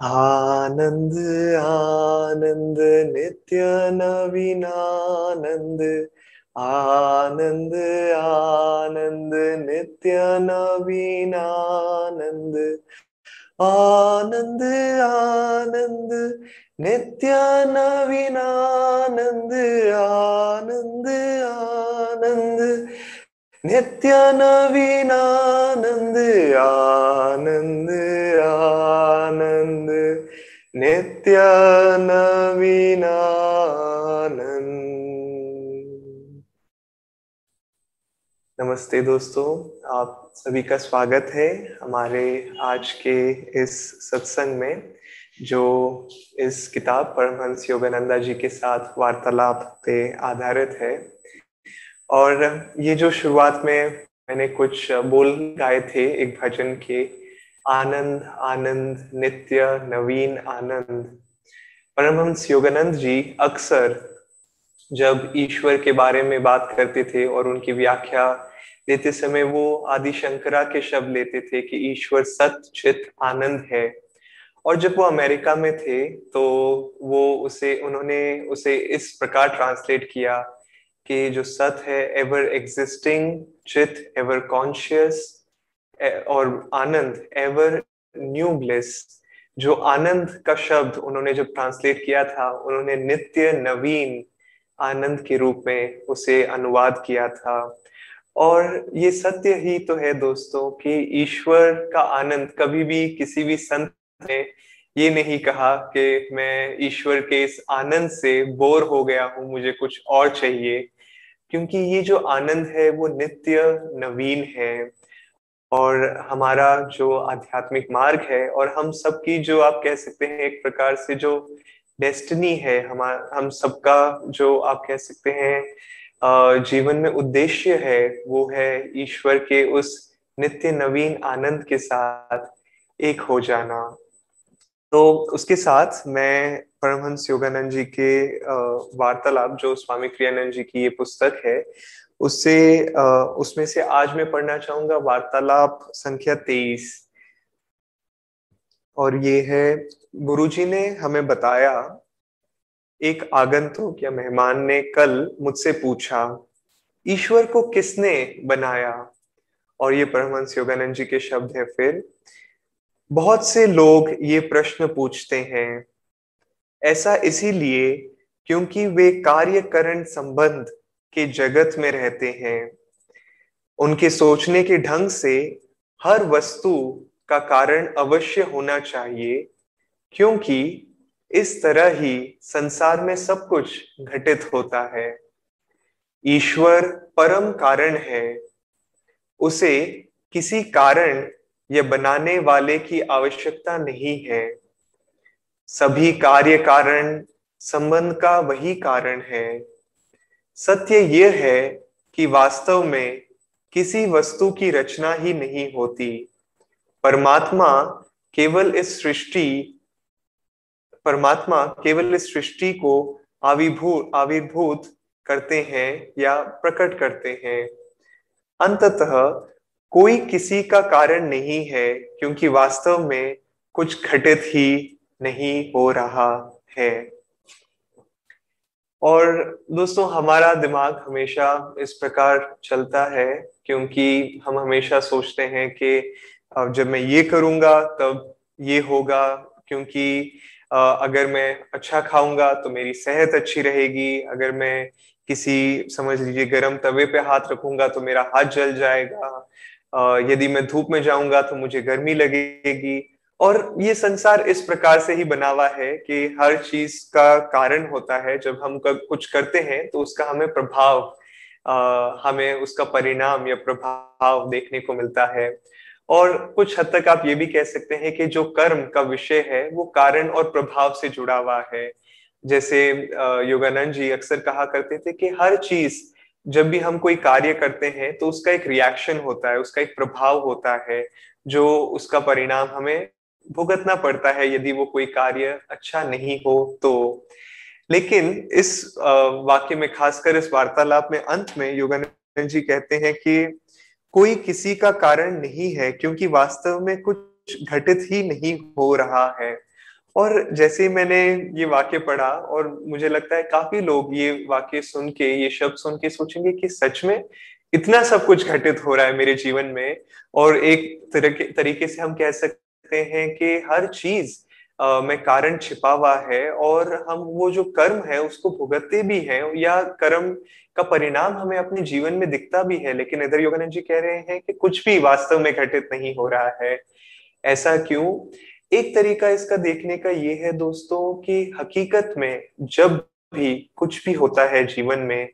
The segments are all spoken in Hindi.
आनंद आनंद नित्य नवीनानंद आनंद आनंद नित्य नवीनानंद आनंद आनंद नित्य नवीनानंद आनंद आनंद नित्य नवीनानंद आनंद आनंद। नित्य नवीनानंद नमस्ते दोस्तों, आप सभी का स्वागत है हमारे आज के इस सत्संग में, जो इस किताब परमहंस योगानंदा जी के साथ वार्तालाप पे आधारित है। और ये जो शुरुआत में मैंने कुछ बोल गाए थे एक भजन के, आनंद आनंद, नित्य, नवीन, आनंद। परमहंस योगानंद जी अक्सर जब ईश्वर के बारे में बात करते थे और उनकी व्याख्या देते समय वो आदि शंकरा के शब्द लेते थे कि ईश्वर सत, चित, आनंद है। और जब वो अमेरिका में थे तो वो उसे, उन्होंने उसे इस प्रकार ट्रांसलेट किया। कि जो सत है एवर एग्जिस्टिंग चित एवर कॉन्शियस और आनंद एवर न्यू ब्लिस जो आनंद का शब्द उन्होंने जब ट्रांसलेट किया था, उन्होंने नित्य नवीन आनंद के रूप में उसे अनुवाद किया था। और ये सत्य ही तो है दोस्तों कि ईश्वर का आनंद कभी भी किसी भी संत ने ये नहीं कहा कि मैं ईश्वर के इस आनंद से बोर हो गया हूँ, मुझे कुछ और चाहिए। क्योंकि ये जो आनंद है, वो नित्य नवीन है और हमारा जो आध्यात्मिक मार्ग है और हम सबकी जो आप कह सकते हैं एक प्रकार से जो डेस्टिनी है, हम हम सबका जो आप कह सकते हैं जीवन में उद्देश्य है, वो है ईश्वर के उस नित्य नवीन आनंद के साथ एक हो जाना। तो उसके साथ मैं परमहंस योगानंद जी के वार्तालाप, जो स्वामी क्रियानंद जी की ये पुस्तक है, उससे उसमें से आज मैं पढ़ना चाहूँगा वार्तालाप संख्या तेईस। और ये है गुरुजी ने हमें बताया, एक आगंतुक या मेहमान ने कल मुझसे पूछा, ईश्वर को किसने बनाया? और ये परमहंस योगानंद जी के शब्द है फिर, बहुत से लोग ये प्रश्न पूछते हैं ऐसा इसीलिए क्योंकि वे कार्यकरण संबंध के जगत में रहते हैं। उनके सोचने के ढंग से हर वस्तु का कारण अवश्य होना चाहिए, क्योंकि इस तरह ही संसार में सब कुछ घटित होता है। ईश्वर परम कारण है। उसे किसी कारण या बनाने वाले की आवश्यकता नहीं है। सभी कार्य कारण, संबंध का वही कारण है। सत्य यह है कि वास्तव में किसी वस्तु की रचना ही नहीं होती। परमात्मा केवल इस सृष्टि, परमात्मा केवल इस सृष्टि को आविर्भूत आविर्भूत करते हैं या प्रकट करते हैं। अंततः कोई किसी का कारण नहीं है, क्योंकि वास्तव में कुछ घटित ही नहीं हो रहा है। और दोस्तों, हमारा दिमाग हमेशा इस प्रकार चलता है, क्योंकि हम हमेशा सोचते हैं कि जब मैं ये करूँगा, तब ये होगा, क्योंकि अगर मैं अच्छा खाऊँगा तो मेरी सेहत अच्छी रहेगी। अगर मैं किसी, समझ लीजिए, गर्म तवे पे हाथ रखूँगा तो मेरा हाथ जल जाएगा। यदि मैं धूप में जाऊँगा तो मुझे गर्मी लगेगी। और ये संसार इस प्रकार से ही बना हुआ है कि हर चीज़ का कारण होता है। जब हम कुछ करते हैं तो उसका हमें प्रभाव आ, हमें उसका परिणाम या प्रभाव देखने को मिलता है। और कुछ हद तक आप ये भी कह सकते हैं कि जो कर्म का विषय है वो कारण और प्रभाव से जुड़ा हुआ है। जैसे योगानंद जी अक्सर कहा करते थे कि हर चीज़ जब भी हम कोई कार्य करते हैं तो उसका एक रिएक्शन होता है उसका एक प्रभाव होता है जो उसका परिणाम हमें भुगतना पड़ता है यदि वो कोई कार्य अच्छा नहीं हो तो। लेकिन इस वाक्य में, खासकर इस वार्तालाप में, अंत में योगानंद जी कहते हैं कि कोई किसी का कारण नहीं है क्योंकि वास्तव में कुछ घटित ही नहीं हो रहा है। और जैसे ही मैंने ये वाक्य पढ़ा और मुझे लगता है काफ़ी लोग ये वाक्य सुन के, ये शब्द सुन के सोचेंगे कि सच में इतना सब कुछ घटित हो रहा है मेरे जीवन में और एक तरीके से हम कह सकते हैं कि हर चीज़ में कारण छिपा हुआ है और हम वो जो कर्म है उसको भुगतते भी हैं या कर्म का परिणाम हमें अपने जीवन में दिखता भी है। लेकिन इधर योगानंद जी कह रहे हैं कि कुछ भी वास्तव में घटित नहीं हो रहा है। ऐसा क्यों? एक तरीका इसका देखने का ये है दोस्तों कि हकीकत में जब भी कुछ भी होता है जीवन में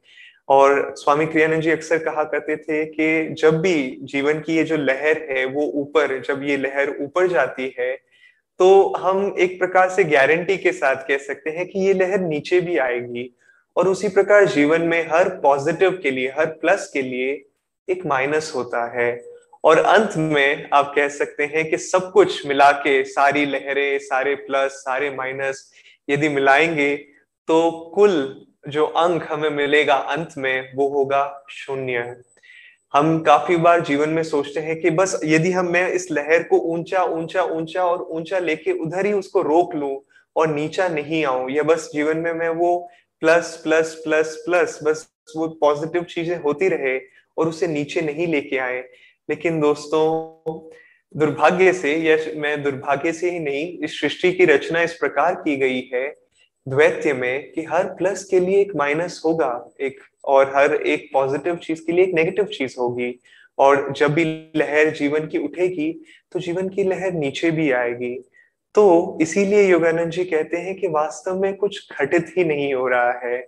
और स्वामी क्रियानंद जी अक्सर कहा करते थे कि जब भी जीवन की ये जो लहर है वो ऊपर, जब ये लहर ऊपर जाती है तो हम एक प्रकार से गारंटी के साथ कह सकते हैं कि ये लहर नीचे भी आएगी। और उसी प्रकार जीवन में हर पॉजिटिव के लिए, हर प्लस के लिए एक माइनस होता है। और अंत में आप कह सकते हैं कि सब कुछ मिला के सारी लहरें, सारे प्लस सारे माइनस यदि मिलाएँगे तो कुल जो अंक हमें मिलेगा अंत में वो होगा शून्य। हम काफ़ी बार जीवन में सोचते हैं कि बस यदि हम मैं इस लहर को ऊँचा ऊँचा ऊँचा और ऊँचा लेके उधर ही उसको रोक लूँ और नीचा नहीं आऊँ, या बस जीवन में मैं वो प्लस प्लस प्लस प्लस बस वो पॉजिटिव चीज़ें होती रहे और उसे नीचे नहीं लेके आए। लेकिन दोस्तों, दुर्भाग्य से या मैं दुर्भाग्य से ही नहीं, इस सृष्टि की रचना इस प्रकार की गई है द्वैत्य में कि हर प्लस के लिए एक माइनस होगा, एक, और हर एक पॉजिटिव चीज़ के लिए एक नेगेटिव चीज़ होगी। और जब भी लहर जीवन की उठेगी तो जीवन की लहर नीचे भी आएगी। तो इसीलिए योगानंद जी कहते हैं कि वास्तव में कुछ घटित ही नहीं हो रहा है।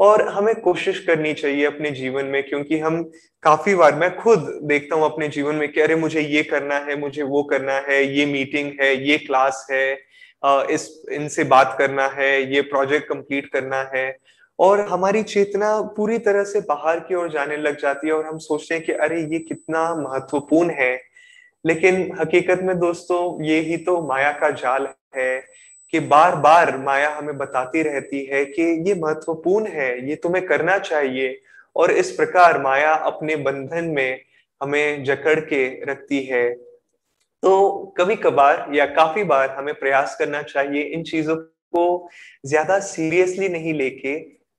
और हमें कोशिश करनी चाहिए अपने जीवन में, क्योंकि हम काफ़ी बार, मैं खुद देखता हूँ अपने जीवन में कि अरे मुझे ये करना है, मुझे वो करना है, ये मीटिंग है, ये क्लास है। इस, इनसे बात करना है, ये प्रोजेक्ट कंप्लीट करना है। और हमारी चेतना पूरी तरह से बाहर की ओर जाने लग जाती है और हम सोचते हैं कि अरे, ये कितना महत्वपूर्ण है। लेकिन हकीकत में दोस्तों, ये ही तो माया का जाल है कि बार बार माया हमें बताती रहती है कि ये महत्वपूर्ण है, ये तुम्हें करना चाहिए। और इस प्रकार माया अपने बंधन में हमें जकड़ के रखती है। तो कभी कभार या काफ़ी बार हमें प्रयास करना चाहिए इन चीज़ों को ज़्यादा सीरियसली नहीं लेके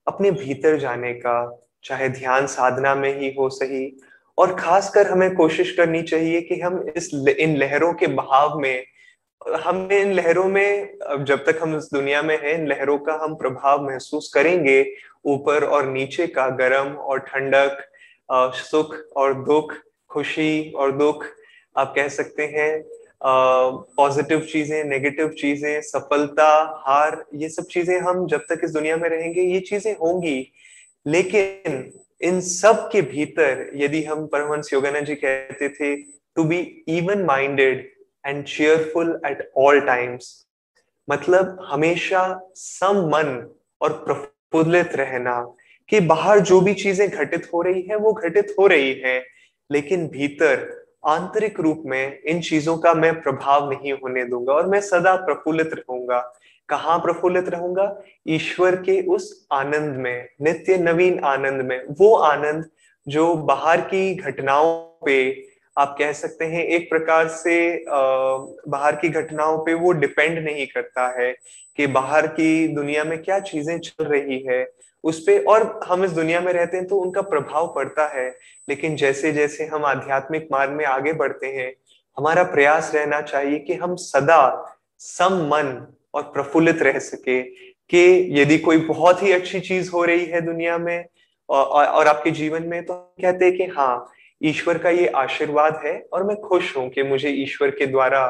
अपने भीतर जाने का, चाहे ध्यान साधना में ही हो सही। और खासकर हमें कोशिश करनी चाहिए कि हम इस इन लहरों के बहाव में हम इन लहरों में जब तक हम इस दुनिया में हैं, इन लहरों का हम प्रभाव महसूस करेंगे, ऊपर और नीचे का गर्म और ठंडक सुख और दुख, खुशी और दुख आप कह सकते हैं पॉजिटिव चीज़ें नेगेटिव चीज़ें, सफलता, हार, ये सब चीज़ें हम जब तक इस दुनिया में रहेंगे, ये चीज़ें होंगी। लेकिन इन सब के भीतर यदि हम परमहंस योगानंद जी कहते थे to be even minded and cheerful at all times मतलब हमेशा सम मन और प्रफुल्लित रहना कि बाहर जो भी चीज़ें घटित हो रही है, वो घटित हो रही है, लेकिन भीतर आंतरिक रूप में इन चीज़ों का मैं प्रभाव नहीं होने दूँगा और मैं सदा प्रफुल्लित रहूँगा। कहाँ प्रफुल्लित रहूँगा? ईश्वर के उस आनंद में, नित्य नवीन आनंद में। वो आनंद जो बाहर की घटनाओं पे आप कह सकते हैं एक प्रकार से बाहर की घटनाओं पे वो डिपेंड नहीं करता है कि बाहर की दुनिया में क्या चीज़ें चल रही है। उस पे और हम इस दुनिया में रहते हैं तो उनका प्रभाव पड़ता है लेकिन जैसे जैसे हम आध्यात्मिक मार्ग में आगे बढ़ते हैं हमारा प्रयास रहना चाहिए कि हम सदा सम मन और प्रफुल्लित रह सके कि यदि कोई बहुत ही अच्छी चीज़ हो रही है दुनिया में और, और आपके जीवन में तो कहते हैं कि हाँ ईश्वर का ये आशीर्वाद है और मैं खुश हूँ कि मुझे ईश्वर के द्वारा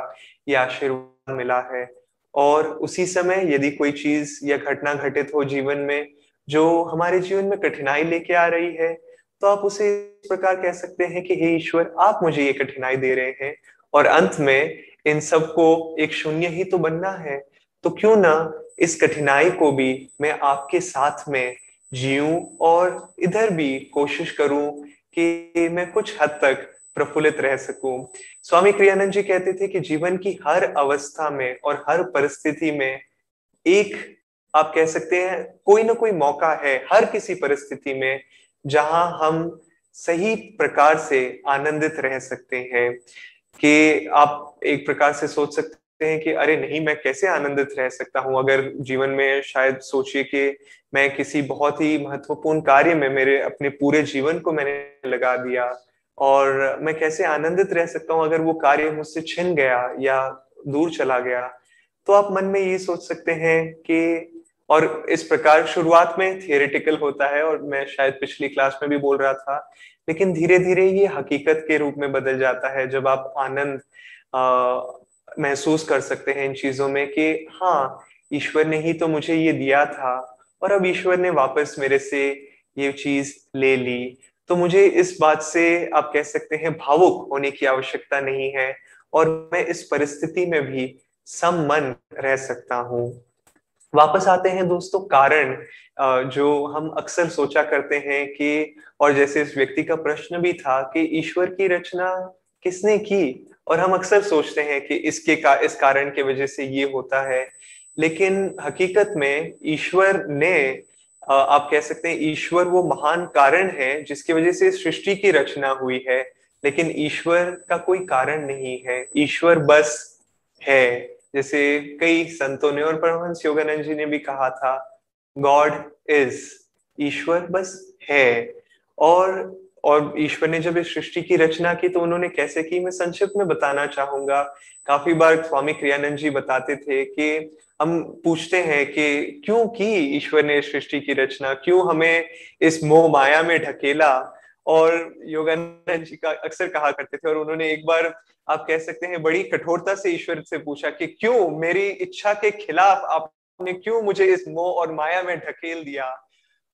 ये आशीर्वाद मिला है। और उसी समय यदि कोई चीज़ या घटना घटित हो जीवन में जो हमारे जीवन में कठिनाई लेके आ रही है तो आप उसे इस प्रकार कह सकते हैं कि, हे ईश्वर, आप मुझे ये कठिनाई दे रहे हैं और अंत में इन सबको एक शून्य ही तो बनना है। तो क्यों ना इस कठिनाई को भी मैं आपके साथ में जीऊं और इधर भी कोशिश करूँ कि मैं कुछ हद तक प्रफुल्लित रह सकूँ। स्वामी क्रियानंद जी कहते थे कि जीवन की हर अवस्था में और हर परिस्थिति में एक, आप कह सकते हैं, कोई ना कोई मौका है हर किसी परिस्थिति में जहाँ हम सही प्रकार से आनंदित रह सकते हैं। कि आप एक प्रकार से सोच सकते हैं कि अरे नहीं, मैं कैसे आनंदित रह सकता हूँ? अगर जीवन में शायद सोचिए कि मैं किसी बहुत ही महत्वपूर्ण कार्य में मेरे अपने पूरे जीवन को मैंने लगा दिया और मैं कैसे आनंदित रह सकता हूँ अगर वो कार्य मुझसे छिन गया या दूर चला गया। तो आप मन में ये सोच सकते हैं कि और इस प्रकार शुरुआत में थियोरिटिकल होता है और मैं शायद पिछली क्लास में भी बोल रहा था, लेकिन धीरे धीरे ये हकीकत के रूप में बदल जाता है जब आप आनंद महसूस कर सकते हैं इन चीज़ों में कि हाँ ईश्वर ने ही तो मुझे ये दिया था। और अब ईश्वर ने वापस मेरे से ये चीज़ ले ली। तो मुझे इस बात से आप कह सकते हैं भावुक होने की आवश्यकता नहीं है और मैं इस परिस्थिति में भी सम्मन रह सकता हूँ। वापस आते हैं दोस्तों, कारण जो हम अक्सर सोचा करते हैं कि, और जैसे इस व्यक्ति का प्रश्न भी था कि ईश्वर की रचना किसने की? और हम अक्सर सोचते हैं कि इसके का, इस कारण के वजह से ये होता है। लेकिन हकीकत में ईश्वर ने आप कह सकते हैं, ईश्वर वो महान कारण है जिसकी वजह से सृष्टि की रचना हुई है, लेकिन ईश्वर का कोई कारण नहीं है। ईश्वर बस है, जैसे कई संतों ने और परमहंस योगानंद जी ने भी कहा था गॉड इज़ ईश्वर बस है। और और ईश्वर ने जब इस सृष्टि की रचना की तो उन्होंने कैसे की? मैं संक्षिप्त में बताना चाहूँगा। काफ़ी बार स्वामी क्रियानंद जी बताते थे कि हम पूछते हैं कि क्यों की ईश्वर ने सृष्टि की रचना? क्यों हमें इस मोह माया में ढकेला? और योगानंद जी का अक्सर कहा करते थे और उन्होंने एक बार, आप कह सकते हैं, बड़ी कठोरता से ईश्वर से पूछा कि क्यों मेरी इच्छा के खिलाफ आपने क्यों मुझे इस मोह और माया में ढकेल दिया?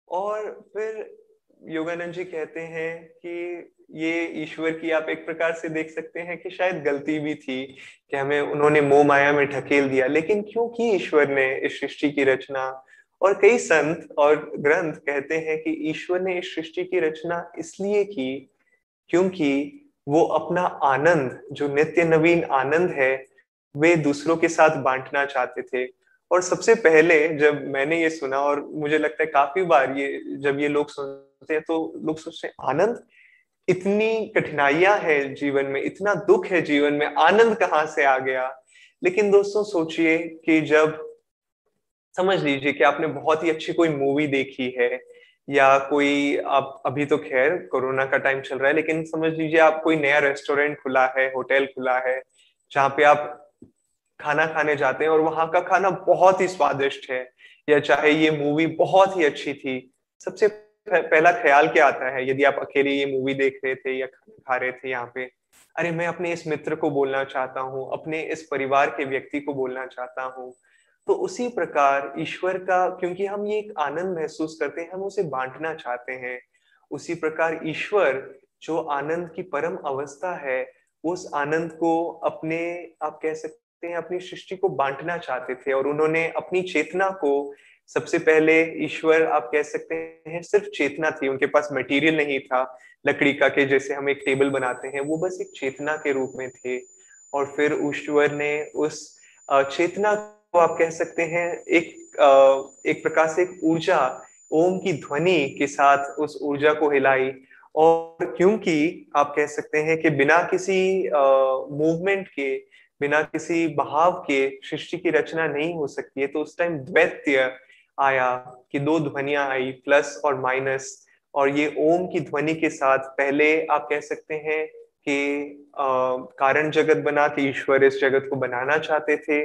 और फिर योगानंद जी कहते हैं कि ये ईश्वर की आप एक प्रकार से देख सकते हैं कि शायद गलती भी थी कि हमें उन्होंने मोह माया में ढकेल दिया। लेकिन क्यों की ईश्वर ने इस सृष्टि की रचना? और कई संत और ग्रंथ कहते हैं कि ईश्वर ने इस सृष्टि की रचना इसलिए की क्योंकि वो अपना आनंद, जो नित्य नवीन आनंद है, वे दूसरों के साथ बांटना चाहते थे। और सबसे पहले जब मैंने ये सुना और मुझे लगता है काफ़ी बार ये, जब ये लोग सुनते हैं तो लोग सोचते हैं, आनंद, इतनी कठिनाइयाँ है जीवन में, इतना दुख है जीवन में, आनंद कहाँ से आ गया? लेकिन दोस्तों, सोचिए कि जब, समझ लीजिए कि आपने बहुत ही अच्छी कोई मूवी देखी है, या कोई, आप, अभी तो खैर कोरोना का टाइम चल रहा है, लेकिन समझ लीजिए आप कोई नया रेस्टोरेंट खुला है होटल खुला है, जहाँ पे आप खाना खाने जाते हैं और वहाँ का खाना बहुत ही स्वादिष्ट है। या चाहे ये मूवी बहुत ही अच्छी थी। सबसे पहला ख्याल क्या आता है? यदि आप अकेले ये मूवी देख रहे थे या खा रहे थे यहाँ पे, अरे मैं अपने इस मित्र को बोलना चाहता हूँ, अपने इस परिवार के व्यक्ति को बोलना चाहता हूँ। तो उसी प्रकार ईश्वर का, क्योंकि हम ये एक आनंद महसूस करते हैं, हम उसे बांटना चाहते हैं। उसी प्रकार ईश्वर जो आनंद की परम अवस्था है, उस आनंद को अपने, आप कह सकते हैं, अपनी सृष्टि को बांटना चाहते थे और उन्होंने अपनी चेतना को सबसे पहले ईश्वर, आप कह सकते हैं, सिर्फ़ चेतना थी, उनके पास मटेरियल नहीं था, लकड़ी का के जैसे हम एक टेबल बनाते हैं, वो बस एक चेतना के रूप में थे। और फिर ईश्वर ने उस चेतना को आप कह सकते हैं, एक एक प्रकार से एक ऊर्जा, ओम की ध्वनि के साथ उस ऊर्जा को हिलाई। और क्योंकि आप कह सकते हैं कि बिना किसी मूवमेंट के बिना किसी बहाव के सृष्टि की रचना नहीं हो सकती है। तो उस टाइम द्वैत्य आया कि दो ध्वनिया आई प्लस और माइनस और ये ओम की ध्वनि के साथ पहले आप कह सकते हैं कि कारण जगत बना कि ईश्वर इस जगत को बनाना चाहते थे।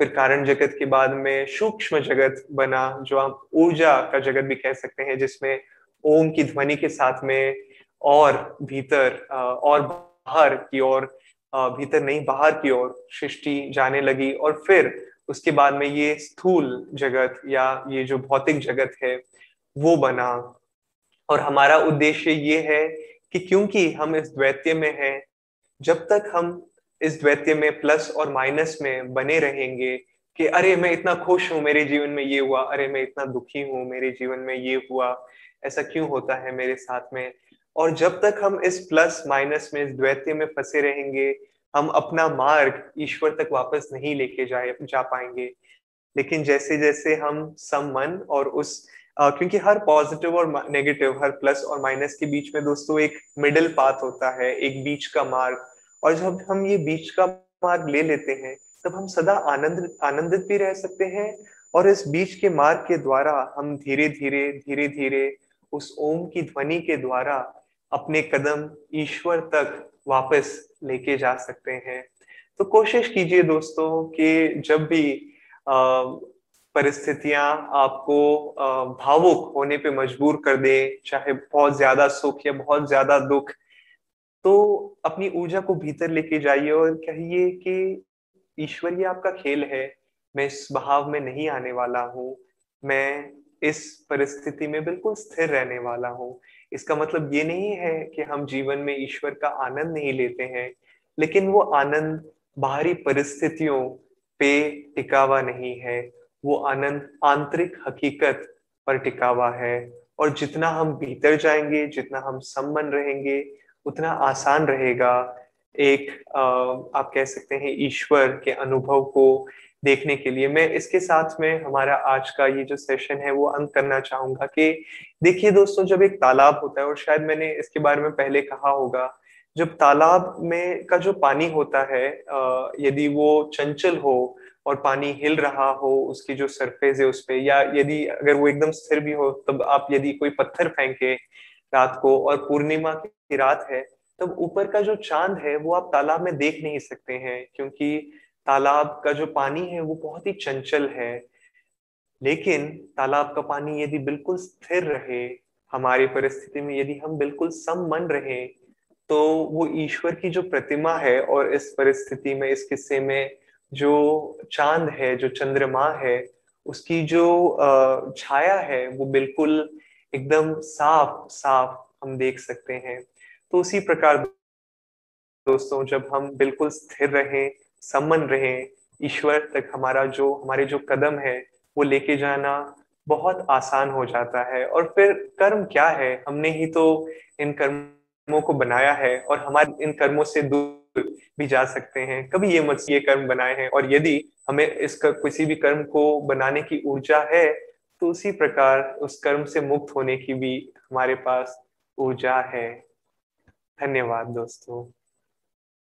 फिर कारण जगत के बाद में सूक्ष्म जगत बना, जो आप ऊर्जा का जगत भी कह सकते हैं, जिसमें ओम की ध्वनि के साथ में और भीतर और बाहर की ओर भीतर नहीं, बाहर की ओर सृष्टि जाने लगी और फिर उसके बाद में ये स्थूल जगत या ये जो भौतिक जगत है, वो बना। और हमारा उद्देश्य ये है कि क्योंकि हम इस द्वैत्य में हैं, जब तक हम इस द्वैत्य में प्लस और माइनस में बने रहेंगे कि अरे, मैं इतना खुश हूँ मेरे जीवन में ये हुआ, अरे, मैं इतना दुखी हूँ मेरे जीवन में ये हुआ, ऐसा क्यों होता है मेरे साथ में? और जब तक हम इस प्लस माइनस में इस द्वैत्य में फंसे रहेंगे हम अपना मार्ग ईश्वर तक वापस नहीं लेके जाए जा पाएँगे। लेकिन जैसे जैसे हम सम्मन और उस आ, क्योंकि हर पॉजिटिव और नेगेटिव हर प्लस और माइनस के बीच में दोस्तों एक मिडिल पाथ होता है एक बीच का मार्ग। और जब हम ये बीच का मार्ग ले लेते हैं तब हम सदा आनंद आनंदित भी रह सकते हैं और इस बीच के मार्ग के द्वारा हम धीरे धीरे धीरे धीरे उस ओम की ध्वनि के द्वारा अपने कदम ईश्वर तक वापस लेके जा सकते हैं। तो कोशिश कीजिए दोस्तों कि जब भी परिस्थितियाँ आपको भावुक होने पे मजबूर कर दे, चाहे बहुत ज़्यादा सुख या बहुत ज़्यादा दुख तो अपनी ऊर्जा को भीतर लेके जाइए और कहिए कि ईश्वर ये आपका खेल है। मैं इस भाव में नहीं आने वाला हूँ। मैं इस परिस्थिति में बिल्कुल स्थिर रहने वाला हूँ। इसका मतलब ये नहीं है कि हम जीवन में ईश्वर का आनंद नहीं लेते हैं, लेकिन वो आनंद बाहरी परिस्थितियों पे टिकावा नहीं है। वो आनंद आंतरिक हकीकत पर टिकावा है। और जितना हम भीतर जाएँगे, जितना हम संबंध रहेंगे, उतना आसान रहेगा एक आप कह सकते हैं ईश्वर के अनुभव को देखने के लिए। मैं इसके साथ में हमारा आज का ये जो सेशन है, वो अंत करना चाहूँगा कि देखिए दोस्तों, जब एक तालाब होता है, और शायद मैंने इसके बारे में पहले कहा होगा, जब तालाब में का जो पानी होता है यदि वो चंचल हो और पानी हिल रहा हो, उसकी जो सरफेस है उस पर या यदि अगर वो एकदम स्थिर भी हो, तब आप यदि कोई पत्थर फेंके रात को और पूर्णिमा की रात है, तब ऊपर का जो चाँद है, वो आप तालाब में देख नहीं सकते हैं, क्योंकि तालाब का जो पानी है, वो बहुत ही चंचल है। लेकिन तालाब का पानी यदि बिल्कुल स्थिर रहे, हमारी परिस्थिति में यदि हम बिल्कुल सम मन रहे तो वो ईश्वर की जो प्रतिमा है और इस परिस्थिति में, इस किस्से में जो चाँद है, जो चंद्रमा है, उसकी जो छाया है, वो बिल्कुल एकदम साफ़ साफ़ हम देख सकते हैं। तो उसी प्रकार दोस्तों, जब हम बिल्कुल स्थिर रहें सम्मन रहे, ईश्वर तक हमारा जो, हमारे जो कदम है, वो लेके जाना बहुत आसान हो जाता है। और फिर कर्म क्या है? हमने ही तो इन कर्मों को बनाया है और हमारे, इन कर्मों से दूर भी जा सकते हैं। कभी ये मत ये कर्म बनाए हैं और यदि हमें इसका किसी भी कर्म को बनाने की ऊर्जा है तो उसी प्रकार उस कर्म से मुक्त होने की भी हमारे पास ऊर्जा है। धन्यवाद दोस्तों।